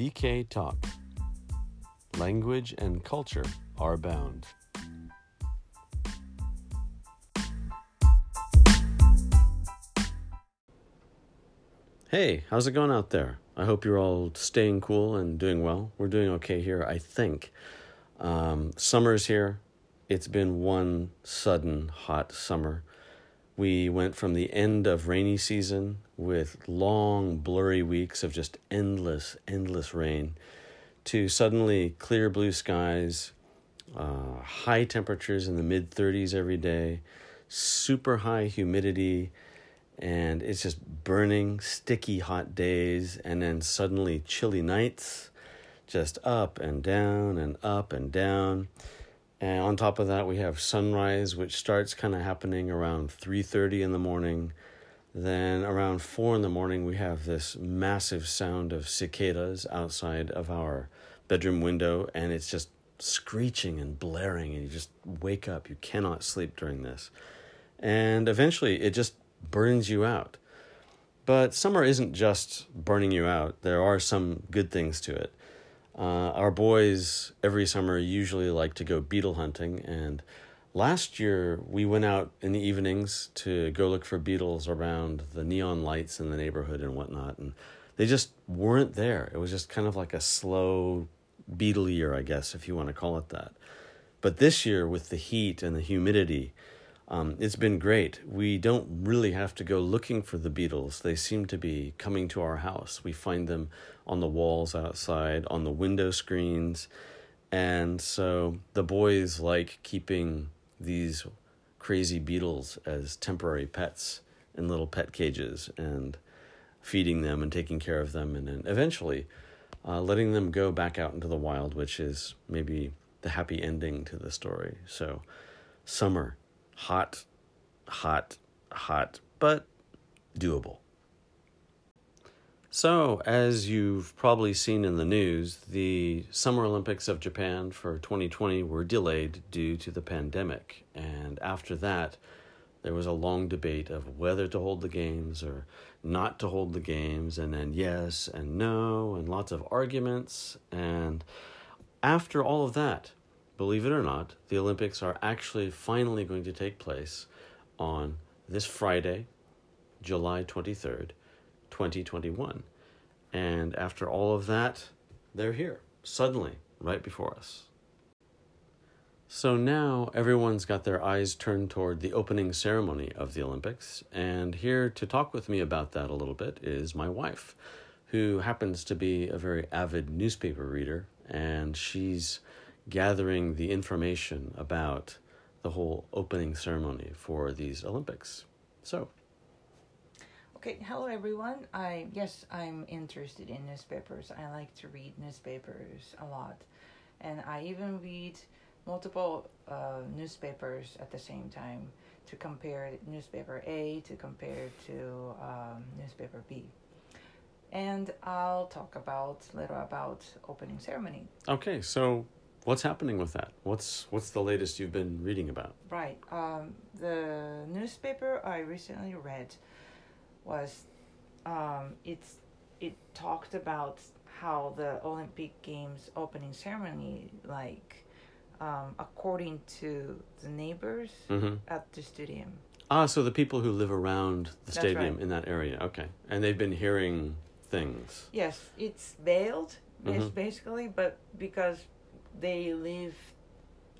DK Talk. Language and culture are bound. Hey, how's it going out there? I hope you're all staying cool and doing well. We're doing okay here, I think. Um, summer's here. It's been one sudden hot summer. We went from the end of rainy season with long, blurry weeks of just endless, endless rain to suddenly clear blue skies, uh, high temperatures in the mid 30s every day, super high humidity, and it's just burning, sticky hot days, and then suddenly chilly nights, just up and down and up and down. And on top of that, we have sunrise, which starts kind of happening around 3:30 in the morning. Then around 4 in the morning, we have this massive sound of cicadas outside of our bedroom window, and it's just screeching and blaring, and you just wake up. You cannot sleep during this. And eventually, it just burns you out. But summer isn't just burning you out, there are some good things to it. Uh, our boys every summer usually like to go beetle hunting, and last year we went out in the evenings to go look for beetles around the neon lights in the neighborhood and whatnot, and they just weren't there. It was just kind of like a slow beetle year, I guess, if you want to call it that. But this year, with the heat and the humidity, um, it's been great. We don't really have to go looking for the beetles. They seem to be coming to our house. We find them on the walls outside, on the window screens. And so the boys like keeping these crazy beetles as temporary pets in little pet cages and feeding them and taking care of them. And then eventually uh, letting them go back out into the wild, which is maybe the happy ending to the story. So, summer hot, hot, hot, but doable. So, as you've probably seen in the news, the Summer Olympics of Japan for 2020 were delayed due to the pandemic. And after that, there was a long debate of whether to hold the games or not to hold the games, and then yes and no, and lots of arguments. And after all of that, believe it or not, the Olympics are actually finally going to take place on this Friday, July 23rd, 2021. And after all of that, they're here, suddenly, right before us. So now everyone's got their eyes turned toward the opening ceremony of the Olympics, and here to talk with me about that a little bit is my wife, who happens to be a very avid newspaper reader, and she's gathering the information about the whole opening ceremony for these Olympics. So, Okay, hello everyone. I yes, I'm interested in newspapers. I like to read newspapers a lot, and I even read multiple uh, newspapers at the same time to compare newspaper A to compare to um, newspaper B. And I'll talk about little about opening ceremony. okay, so what's happening with that? What's what's the latest you've been reading about? Right. Um, the newspaper I recently read was um, it's it talked about how the Olympic Games opening ceremony, like um, according to the neighbors Mm-hmm. at the stadium. Ah, so the people who live around the That's stadium right. in that area. Okay, and they've been hearing things. Yes, it's veiled, Mhm. basically, but because they live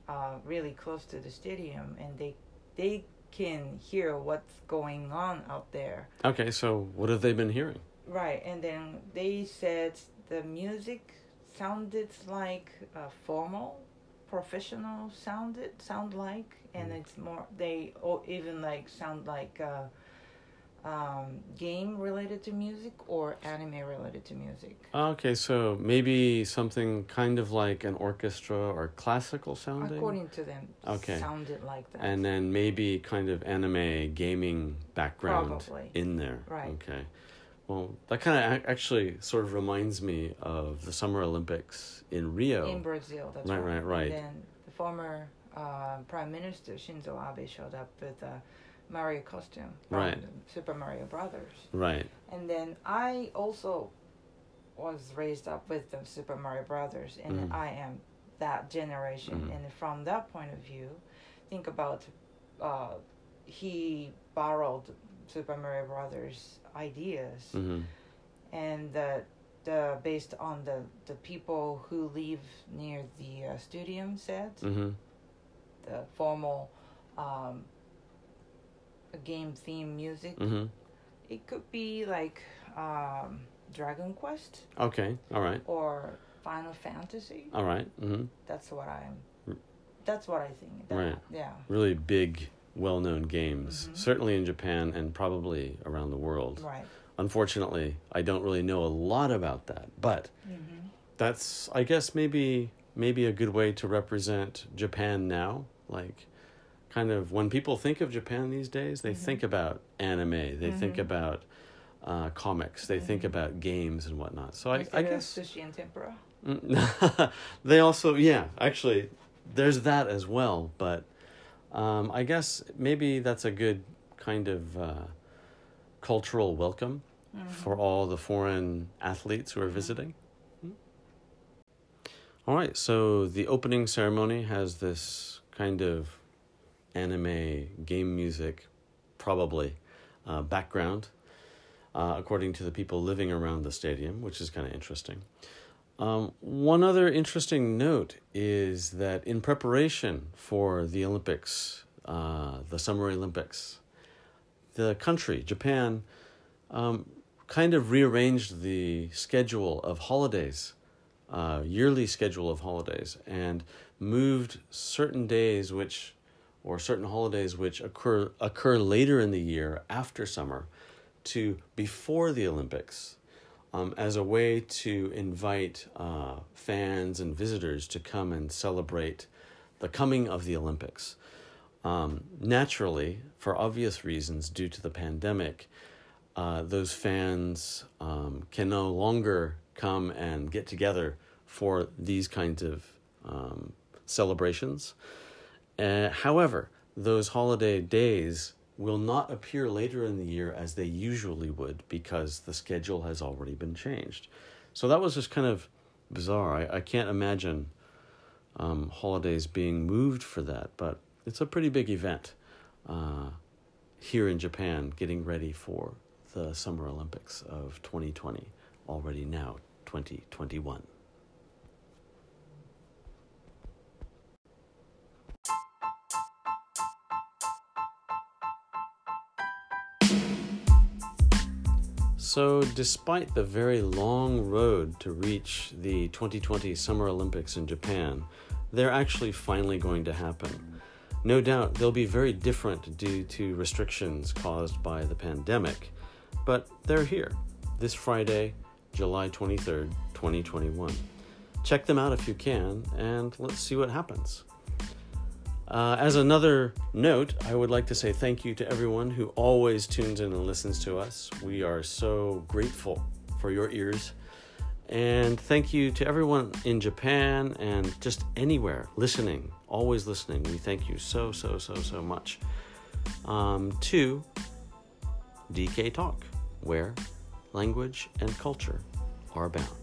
uh, really close to the stadium and they they can hear what's going on out there. Okay, so what have they been hearing? Right, and then they said the music sounded like uh, formal, professional sounded sound like, and Mm. it's more they or even like sound like uh, um, game related to music or anime related to music. Okay, so maybe something kind of like an orchestra or classical sounding. According to them, Okay. sounded like that. and then maybe kind of anime gaming background Probably. in there. Right. Okay. Well, that kind of actually sort of reminds me of the Summer Olympics in Rio. in Brazil, that's Right, right. right, right. And then the former uh, Prime Minister Shinzo Abe showed up with a Mario costume Right. Super Mario Brothers. right. And then I also was raised up with the Super Mario Brothers, and Mhm. I am that generation. Mhm. And from that point of view, think about uh, he borrowed Super Mario Brothers ideas, hmm and the the based on the the people who live near the uh, stadium set, hmm the formal um, game theme music. hmm It could be like um, Dragon Quest Okay. All right. or Final Fantasy. All right. hmm That's what I'm. That's what I think. That, Right. Yeah. Really big, well-known games, Mhm. certainly in Japan and probably around the world. Right. Unfortunately, I don't really know a lot about that, but Mm-hmm. that's I guess maybe maybe a good way to represent Japan now. Like, kind of when people think of Japan these days, they Mhm. think about anime, they think Mhm. about uh, comics, they think Mhm. about games and whatnot. So I, I guess sushi and tempura. They also yeah actually there's that as well but um, i guess maybe that's a good kind of uh, cultural welcome Mhm. for all the foreign athletes who are Mhm. visiting Mm. all right so the opening ceremony has this kind of anime game music probably uh, background uh, according to the people living around the stadium which is kind of interesting. Um, one other interesting note is that in preparation for the Olympics, uh, the Summer Olympics, the country, Japan, um, kind of rearranged the schedule of holidays, uh, yearly schedule of holidays, and moved certain days which, or certain holidays which occur occur later in the year after summer, to before the Olympics um, as a way to invite uh, fans and visitors to come and celebrate the coming of the Olympics. Um, naturally, for obvious reasons due to the pandemic, uh, those fans um, can no longer come and get together for these kinds of um, celebrations. Uh, however, those holiday days will not appear later in the year as they usually would because the schedule has already been changed. So that was just kind of bizarre. I, I can't imagine um, holidays being moved for that, but it's a pretty big event uh, here in Japan getting ready for the Summer Olympics of 2020, already now 2021. So, despite the very long road to reach the 2020 Summer Olympics in Japan, they're actually finally going to happen. No doubt they'll be very different due to restrictions caused by the pandemic, but they're here this Friday, July 23rd, 2021. Check them out if you can, and let's see what happens. Uh, as another note, I would like to say thank you to everyone who always tunes in and listens to us. We are so grateful for your ears. And thank you to everyone in Japan and just anywhere listening, always listening. We thank you so, so, so, so much. Um, to DK Talk, where language and culture are bound.